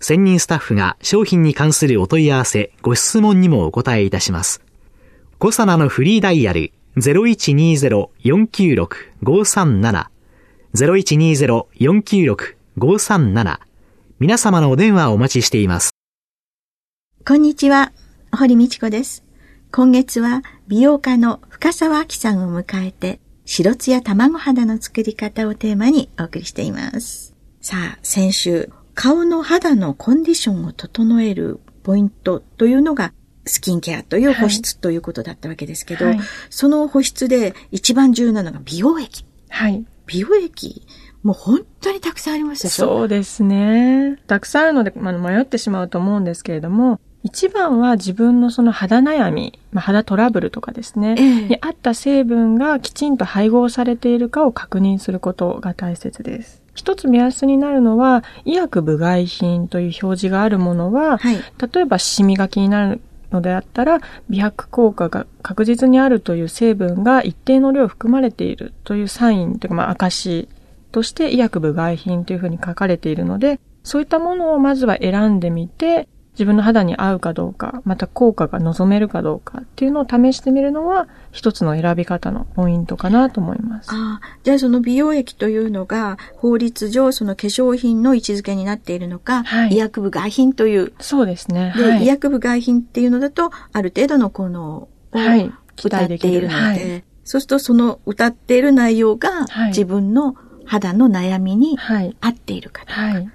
専任スタッフが商品に関するお問い合わせ、ご質問にもお答えいたします。コサナのフリーダイヤル0120-496-537 0120-496-537皆様のお電話をお待ちしています。こんにちは、堀道子です。今月は美容家の深沢明さんを迎えて白ツヤ卵肌の作り方をテーマにお送りしています。さあ、先週、顔の肌のコンディションを整えるポイントというのが、スキンケアという保湿ということだったわけですけど、はい、その保湿で一番重要なのが美容液。はい。美容液、もう本当にたくさんありますでしょ？そうですね。たくさんあるので、まあ、迷ってしまうと思うんですけれども、一番は自分のその肌悩み、まあ、肌トラブルとかですね、ええ、に合った成分がきちんと配合されているかを確認することが大切です。一つ目安になるのは、医薬部外品という表示があるものは、はい、例えばシミが気になるのであったら、美白効果が確実にあるという成分が一定の量含まれているというサインというか、まあ、証として医薬部外品というふうに書かれているので、そういったものをまずは選んでみて、自分の肌に合うかどうか、また効果が望めるかどうかっていうのを試してみるのは、一つの選び方のポイントかなと思います。ああ、じゃあその美容液というのが、法律上その化粧品の位置づけになっているのか、はい、医薬部外品という。そうですね。で、はい、医薬部外品っていうのだと、ある程度の効能を歌っているので、はい、そうするとその歌っている内容が、自分の肌の悩みに合っているかどうか。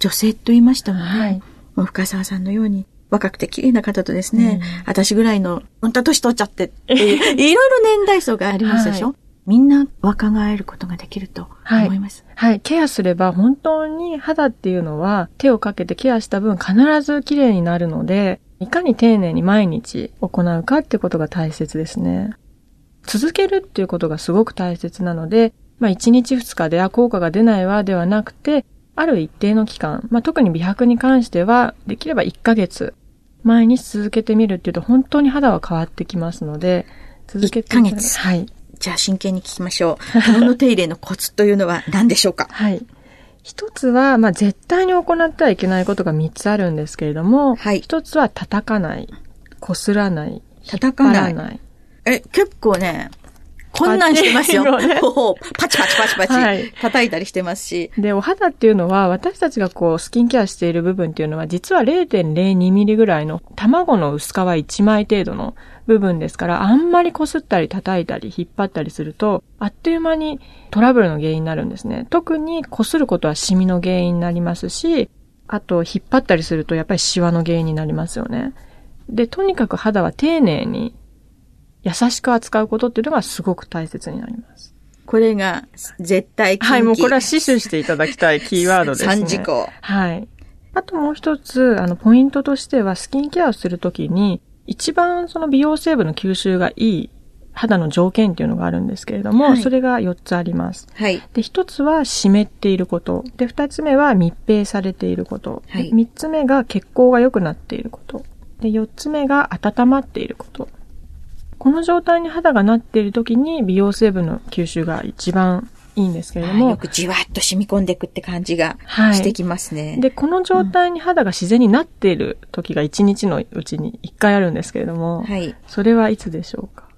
女性と言いましたもんね。もう深沢さんのように若くて綺麗な方とですね、うん、私ぐらいの、本当年取っちゃってっていう、いろいろ年代層がありますでしょ、はい、みんな若返ることができると思います、はい。はい。ケアすれば本当に肌っていうのは手をかけてケアした分必ず綺麗になるので、いかに丁寧に毎日行うかってことが大切ですね。続けるっていうことがすごく大切なので、まあ1日2日では効果が出ないわではなくて、ある一定の期間、まあ、特に美白に関しては、できれば1ヶ月、毎日続けてみるっていうと、本当に肌は変わってきますので、続けて1ヶ月？はい。じゃあ真剣に聞きましょう。顔の手入れのコツというのは何でしょうか？はい。一つは、まあ、絶対に行ってはいけないことが三つあるんですけれども、はい。一つは叩かない、擦らない、叩か。ないえ、結構ね、こんなんしてますよ。ね、パチパチパチパチ、はい、叩いたりしてますし。で、お肌っていうのは、私たちがこう、スキンケアしている部分っていうのは、実は0.02ミリぐらいの卵の薄皮1枚程度の部分ですから、あんまり擦ったり叩いたり引っ張ったりすると、あっという間にトラブルの原因になるんですね。特に擦ることはシミの原因になりますし、あと引っ張ったりするとやっぱりシワの原因になりますよね。で、とにかく肌は丁寧に優しく扱うことっていうのがすごく大切になります。これが絶対はい、もうこれは死守していただきたいキーワードですね。3事項。はい。あともう一つ、あの、ポイントとしては、スキンケアをするときに、一番その美容成分の吸収がいい肌の条件っていうのがあるんですけれども、はい、それが4つあります。はい。で、1つは湿っていること。で、2つ目は密閉されていること。はい。3つ目が血行が良くなっていること。で、4つ目が温まっていること。この状態に肌がなっている時に美容成分の吸収が一番いいんですけれども。よくじわっと染み込んでいくって感じがしてきますね。はい、で、この状態に肌が自然になっている時が一日のうちに一回あるんですけれども、はい。それはいつでしょうか？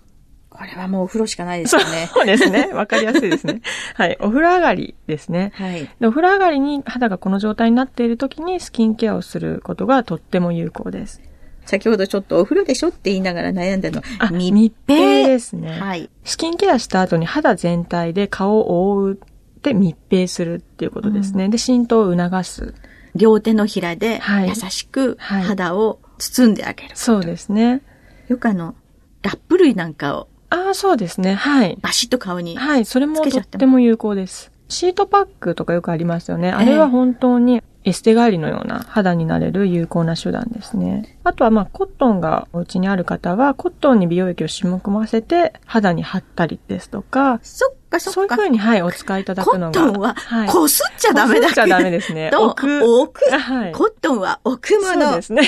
これはもうお風呂しかないですよね。そうですね。わかりやすいですね。はい。お風呂上がりですね。はい。でお風呂上がりに肌がこの状態になっている時にスキンケアをすることがとっても有効です。先ほどちょっとお風呂でしょって言いながら悩んだの。密密閉ですね。はい。スキンケアした後に肌全体で顔を覆うって密閉するっていうことですね。うん、で、浸透を促す。両手のひらで優しく肌を包んであげる、はい、そうですね。よくあの、ラップ類なんかを。ああ、そうですね。はい。バシッと顔に。はい、それもとっても有効です。シートパックとかよくありますよね。あれは本当にエステ帰りのような肌になれる有効な手段ですね。あとはまあコットンがお家にある方はコットンに美容液を染み込ませて肌に貼ったりですとか。そっかそっか。そういうふうにはいお使いいただくのが。コットンはこすっちゃダメだこすっちゃダメですね。置く。置く。はい。コットンは置くもの。そうですね。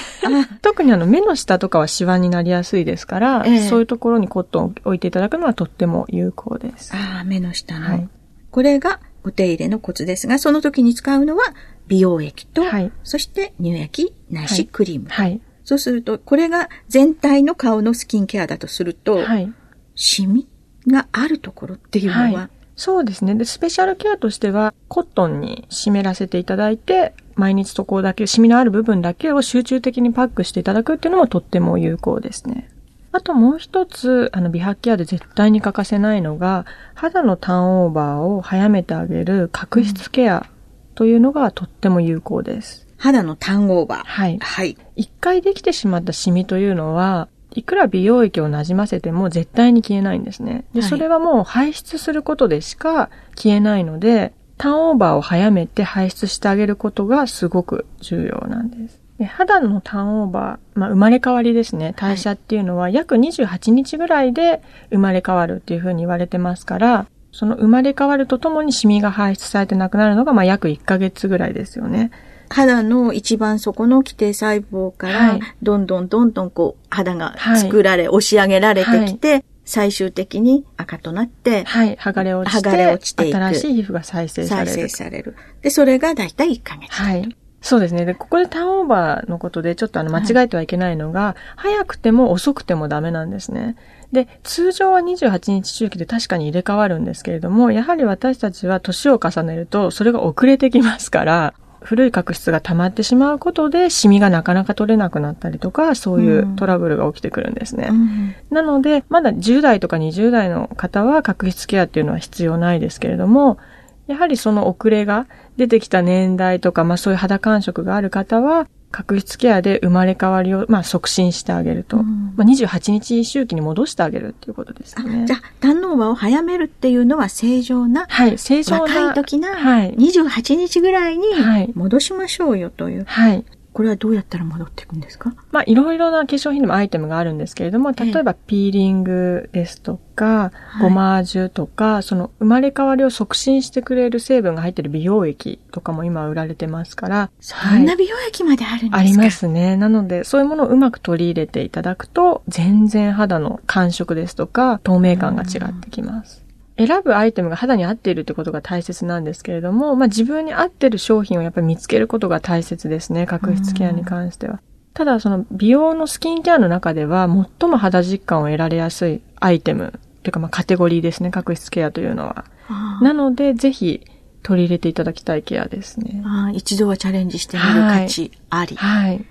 特にあの目の下とかはシワになりやすいですから、ええ、そういうところにコットンを置いていただくのはとっても有効です。ああ、目の下の。はい、これがお手入れのコツですが、その時に使うのは美容液と、はい、そして乳液ないしクリーム。はい。そうすると、これが全体の顔のスキンケアだとすると、はい、シミがあるところっていうのは、はい、そうですね。で、スペシャルケアとしては、コットンに湿らせていただいて、毎日そこだけ、シミのある部分だけを集中的にパックしていただくっていうのもとっても有効ですね。あともう一つ、あの、美白ケアで絶対に欠かせないのが、肌のターンオーバーを早めてあげる角質ケアというのがとっても有効です。肌のターンオーバー。はい。はい。一回できてしまったシミというのは、いくら美容液をなじませても絶対に消えないんですね。で、それはもう排出することでしか消えないので、ターンオーバーを早めて排出してあげることがすごく重要なんです。で肌のターンオーバー、まあ、生まれ変わりですね。代謝っていうのは約28日ぐらいで生まれ変わるっていうふうに言われてますから、その生まれ変わるとともにシミが排出されてなくなるのが、まあ、約1ヶ月ぐらいですよね。肌の一番底の基底細胞から、どんどんどんどんこう、肌が作られ、はい、押し上げられてきて、はい、最終的に赤となって、はい、剥がれ落ちて、剥がれ落ちていく。新しい皮膚が再生される。再生される。で、それがだいたい1ヶ月。はい。そうですね。で、ここでターンオーバーのことでちょっとあの間違えてはいけないのが、はい、早くても遅くてもダメなんですね。で、通常は28日周期で確かに入れ替わるんですけれども、やはり私たちは年を重ねるとそれが遅れてきますから、古い角質が溜まってしまうことで、シミがなかなか取れなくなったりとか、そういうトラブルが起きてくるんですね。うん、なので、まだ10代とか20代の方は角質ケアっていうのは必要ないですけれども、やはりその遅れが出てきた年代とか、まあそういう肌感触がある方は、角質ケアで生まれ変わりを、まあ、促進してあげると。うん、まあ、28日周期に戻してあげるっていうことですね。じゃあ、胆の輪を早めるっていうのは正常な、はい、正常な。若い時な、はい、28日ぐらいに戻しましょうよという。はい。これはどうやったら戻っていくんですか？まあ、いろいろな化粧品でもアイテムがあるんですけれども、例えばピーリングですとか、えゴマージュとか、その生まれ変わりを促進してくれる成分が入っている美容液とかも今売られてますから。そんな美容液まであるんですか、はい、ありますね。なので、そういうものをうまく取り入れていただくと、全然肌の感触ですとか、透明感が違ってきます。選ぶアイテムが肌に合っているってことが大切なんですけれども、まあ自分に合ってる商品をやっぱり見つけることが大切ですね。角質ケアに関しては。ただその美容のスキンケアの中では最も肌実感を得られやすいアイテムというかまあカテゴリーですね。角質ケアというのは。なのでぜひ取り入れていただきたいケアですね。あ一度はチャレンジしてみる価値あり。はい。はい、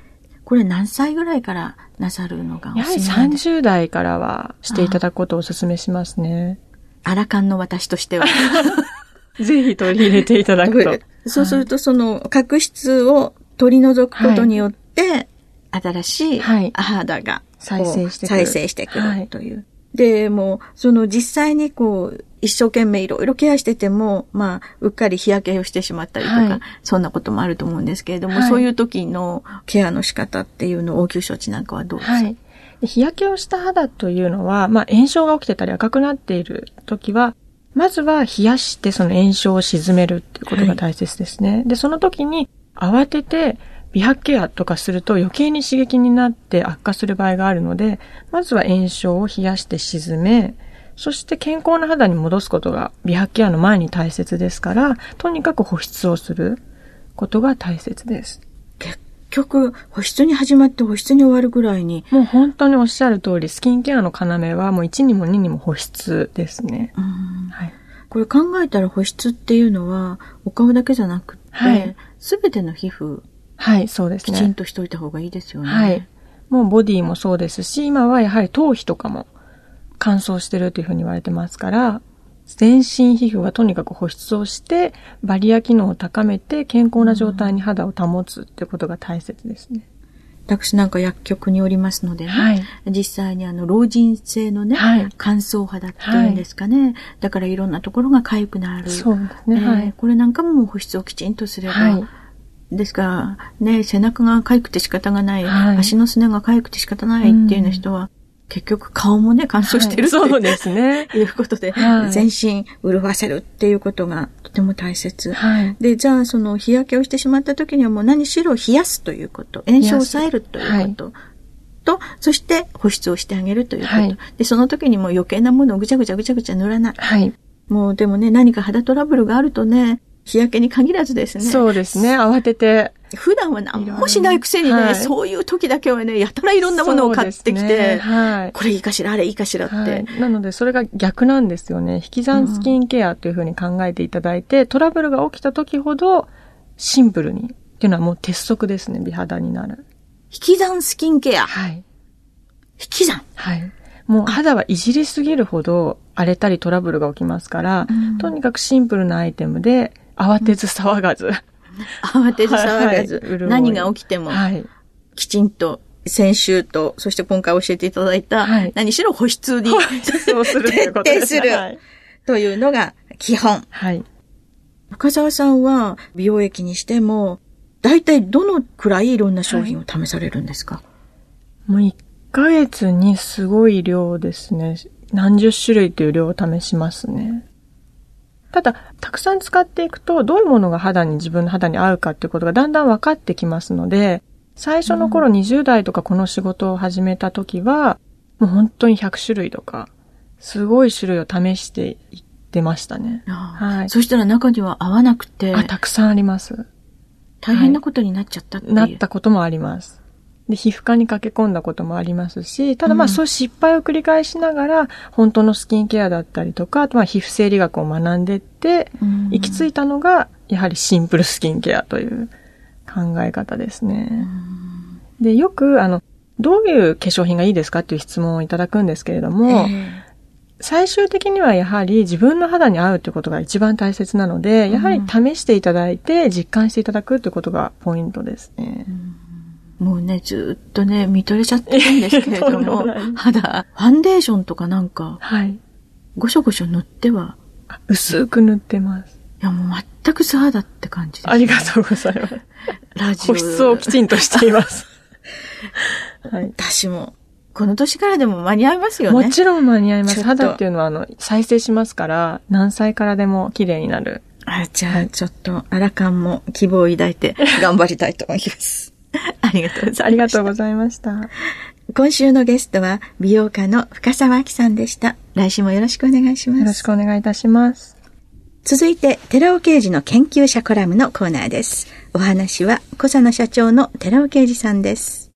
これ何歳ぐらいからなさるのがやはり30代からはしていただくことをお勧めしますね。アラカンの私としては。ぜひ取り入れていただくと。そうすると、その角質を取り除くことによって、新しい肌が再生してくる。再生してくるという。で、もう、その実際にこう、一生懸命いろいろケアしてても、まあ、うっかり日焼けをしてしまったりとか、はい、そんなこともあると思うんですけれども、はい、そういう時のケアの仕方っていうの、応急処置なんかはどうですか、はい日焼けをした肌というのは、まあ、炎症が起きてたり赤くなっている時は、まずは冷やしてその炎症を鎮めるっていうことが大切ですね。はい、で、その時に慌てて美白ケアとかすると余計に刺激になって悪化する場合があるので、まずは炎症を冷やして鎮め、そして健康な肌に戻すことが美白ケアの前に大切ですから、とにかく保湿をすることが大切です。局、保湿に始まって保湿に終わるぐらいに。もう本当におっしゃる通り、スキンケアの要はもう1にも2にも保湿ですね。はい、これ考えたら保湿っていうのは、お顔だけじゃなくて、す、べ、ての皮膚、はい、そうですね。きちんとしといた方がいいですよね。はい。もうボディもそうですし、今はやはり頭皮とかも乾燥してるというふうに言われてますから、全身皮膚がとにかく保湿をして、バリア機能を高めて、健康な状態に肌を保つってことが大切ですね。私なんか薬局におりますのでね、はい、実際にあの老人性のね、はい、乾燥肌っていうんですかね、はい、だからいろんなところが痒くなる。そうですね。えー、はい、これなんかも保湿をきちんとすれば、ですから、ね、背中が痒くて仕方がない、足のすねが痒くて仕方ないっていうような人は、結局顔もね、乾燥してる、はい、そうですね。いうことで、はい、全身潤わせるっていうことがとても大切。はい、で、じゃあその日焼けをしてしまった時にはもう何しろ冷やすということ、炎症を抑えるということ。と、そして保湿をしてあげるということ。はい、で、その時にも余計なものをぐちゃぐちゃぐちゃぐちゃ塗らない。はい。もうでもね、何か肌トラブルがあるとね、日焼けに限らずですね。そうですね。慌てて。普段は何もしないくせにね、はい、そういう時だけはね、やたらいろんなものを買ってきて、ね、はい、これいいかしら、あれいいかしらって、はい。なので、それが逆なんですよね。引き算スキンケアというふうに考えていただいて、うん、トラブルが起きた時ほど、シンプルに。っていうのはもう鉄則ですね、美肌になる。引き算スキンケア。はい。引き算はい。もう肌はいじりすぎるほど荒れたりトラブルが起きますから、うん、とにかくシンプルなアイテムで、慌てず騒がず。慌てず騒がず、はいはい、何が起きても、きちんと先週と、そして今回教えていただいた、はい、何しろ保湿に、徹底するというのが基本。はい。深澤さんは美容液にしても、大体どのくらいいろんな商品を試されるんですか、はい、もう1ヶ月にすごい量ですね。何十種類という量を試しますね。ただ、たくさん使っていくと、どういうものが肌に、自分の肌に合うかっていうことがだんだん分かってきますので、最初の頃20代とかこの仕事を始めた時は、もう本当に100種類とか、すごい種類を試していってましたね。はい。そしたら中には合わなくて。あ、たくさんあります。大変なことになっちゃったっていう、はい、なったこともあります。で、皮膚科に駆け込んだこともありますし、ただまあ、そういう失敗を繰り返しながら、本当のスキンケアだったりとか、まあ、皮膚生理学を学んでって、行き着いたのが、やはりシンプルスキンケアという考え方ですね。で、よく、あの、どういう化粧品がいいですかっていう質問をいただくんですけれども、最終的にはやはり自分の肌に合うということが一番大切なので、やはり試していただいて実感していただくということがポイントですね。うんもうね、ずっとね、見とれちゃってるんですけれども、肌、ファンデーションとかなんか、はい。ごしょごしょ塗っては。薄く塗ってます。いや、もう全く素肌って感じです、ね、ありがとうございます。ラジオ。保湿をきちんとしています。はい。私も、この年からでも間に合いますよね。もちろん間に合います。肌っていうのは、あの、再生しますから、何歳からでも綺麗になる。あ、じゃあ、ちょっと、アラカンも希望を抱いて頑張りたいと思います。ありがとうございました。ありがとうございました。今週のゲストは美容家の深沢明さんでした。来週もよろしくお願いします。よろしくお願いいたします。続いて、寺尾刑事の研究者コラムのコーナーです。お話は、小佐野社長の寺尾刑事さんです。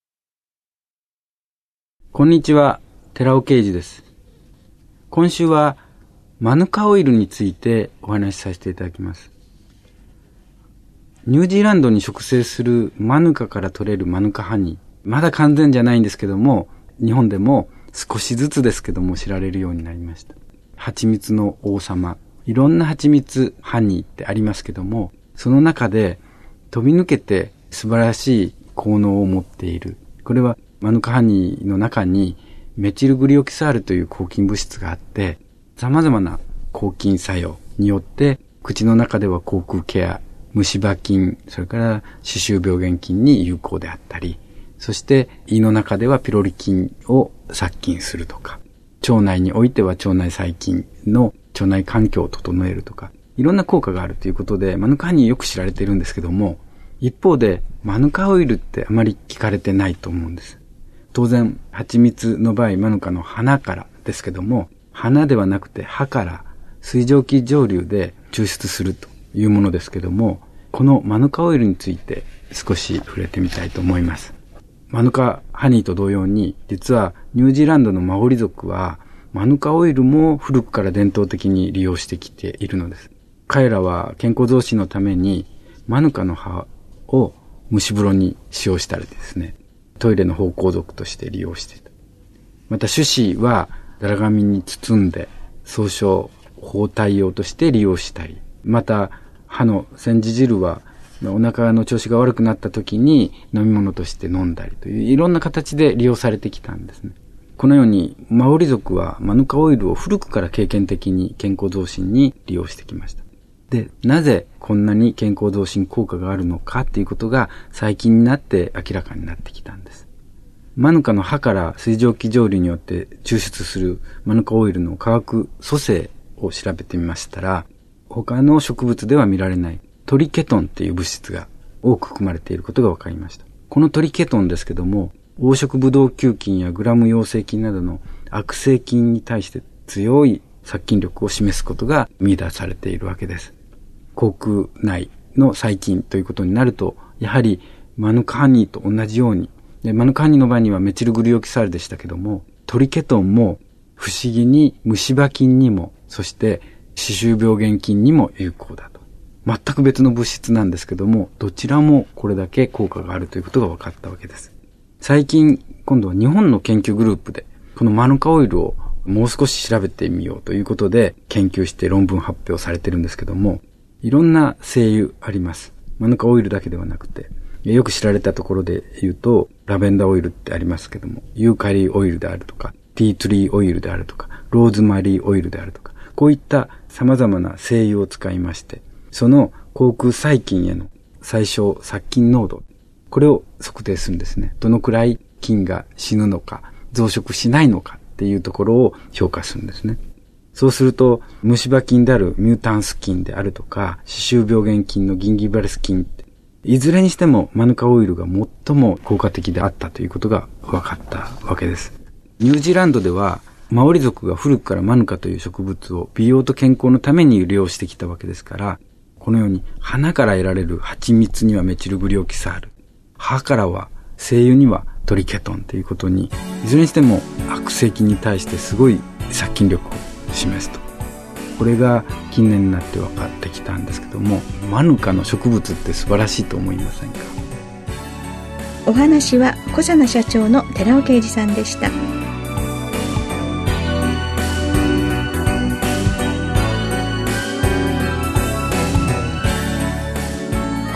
こんにちは、寺尾刑事です。今週は、マヌカオイルについてお話しさせていただきます。ニュージーランドに植生するマヌカから取れるマヌカハニー。まだ完全じゃないんですけども、日本でも少しずつですけども知られるようになりました。蜂蜜の王様。いろんな蜂蜜、ハニーってありますけども、その中で飛び抜けて素晴らしい効能を持っている。これはマヌカハニーの中にメチルグリオキサールという抗菌物質があって、様々な抗菌作用によって口の中では口腔ケア、虫歯菌、それから歯周病原菌に有効であったり、そして胃の中ではピロリ菌を殺菌するとか、腸内においては腸内細菌の腸内環境を整えるとか、いろんな効果があるということで、マヌカハニーよく知られているんですけども、一方で、マヌカオイルってあまり聞かれてないと思うんです。当然、蜂蜜の場合、マヌカの花からですけども、花ではなくて葉から水蒸気蒸留で抽出するというものですけども、このマヌカオイルについて少し触れてみたいと思います。マヌカハニーと同様に、実はニュージーランドのマオリ族は、マヌカオイルも古くから伝統的に利用してきているのです。彼らは健康増進のために、マヌカの葉を蒸し風呂に使用したりですね。トイレの芳香族として利用していた。また種子はダラ紙に包んで総称包帯用として利用したり、また歯の煎じ汁はお腹の調子が悪くなった時に飲み物として飲んだりといういろんな形で利用されてきたんですね。このように、マオリ族はマヌカオイルを古くから経験的に健康増進に利用してきました。で、なぜこんなに健康増進効果があるのかっていうことが最近になって明らかになってきたんです。マヌカの葉から水蒸気蒸留によって抽出するマヌカオイルの化学組成を調べてみましたら、他の植物では見られないトリケトンっていう物質が多く含まれていることが分かりました。このトリケトンですけども、黄色ブドウ球菌やグラム陽性菌などの悪性菌に対して強い殺菌力を示すことが見出されているわけです。口腔内の細菌ということになると、やはりマヌカハニーと同じように、でマヌカハニーの場合にはメチルグリオキサールでしたけども、トリケトンも不思議に虫歯菌にも、そして歯周病原菌にも有効だと。全く別の物質なんですけども、どちらもこれだけ効果があるということが分かったわけです。最近、今度は日本の研究グループで、このマヌカオイルをもう少し調べてみようということで研究して論文発表されてるんですけども、いろんな精油あります。マヌカオイルだけではなくて、よく知られたところで言うと、ラベンダーオイルってありますけども、ユーカリオイルであるとか、ティーツリーオイルであるとか、ローズマリーオイルであるとか、こういった様々な精油を使いまして、その口腔細菌への最小殺菌濃度、これを測定するんですね。どのくらい菌が死ぬのか、増殖しないのかっていうところを評価するんですね。そうすると、虫歯菌であるミュータンス菌であるとか、歯周病原菌のギンギバレス菌いずれにしてもマヌカオイルが最も効果的であったということが分かったわけです。ニュージーランドではマオリ族が古くからマヌカという植物を美容と健康のために利用してきたわけですから、このように花から得られる蜂蜜にはメチルグリオキサール、葉からは精油にはトリケトンということに、いずれにしても悪性菌に対してすごい殺菌力を示すと。これが近年になって分かってきたんですけども、マヌカの植物って素晴らしいと思いませんか？お話は小佐奈社長の寺尾啓二さんでした。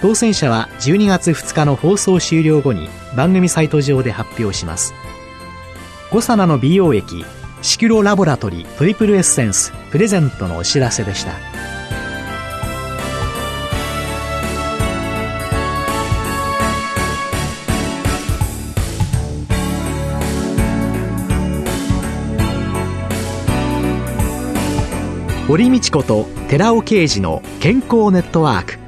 当選者は12月2日の放送終了後に番組サイト上で発表します。5サナの美容液シクロラボラトリトリプルエッセンスプレゼントのお知らせでした。堀道子と寺尾啓二の健康ネットワーク。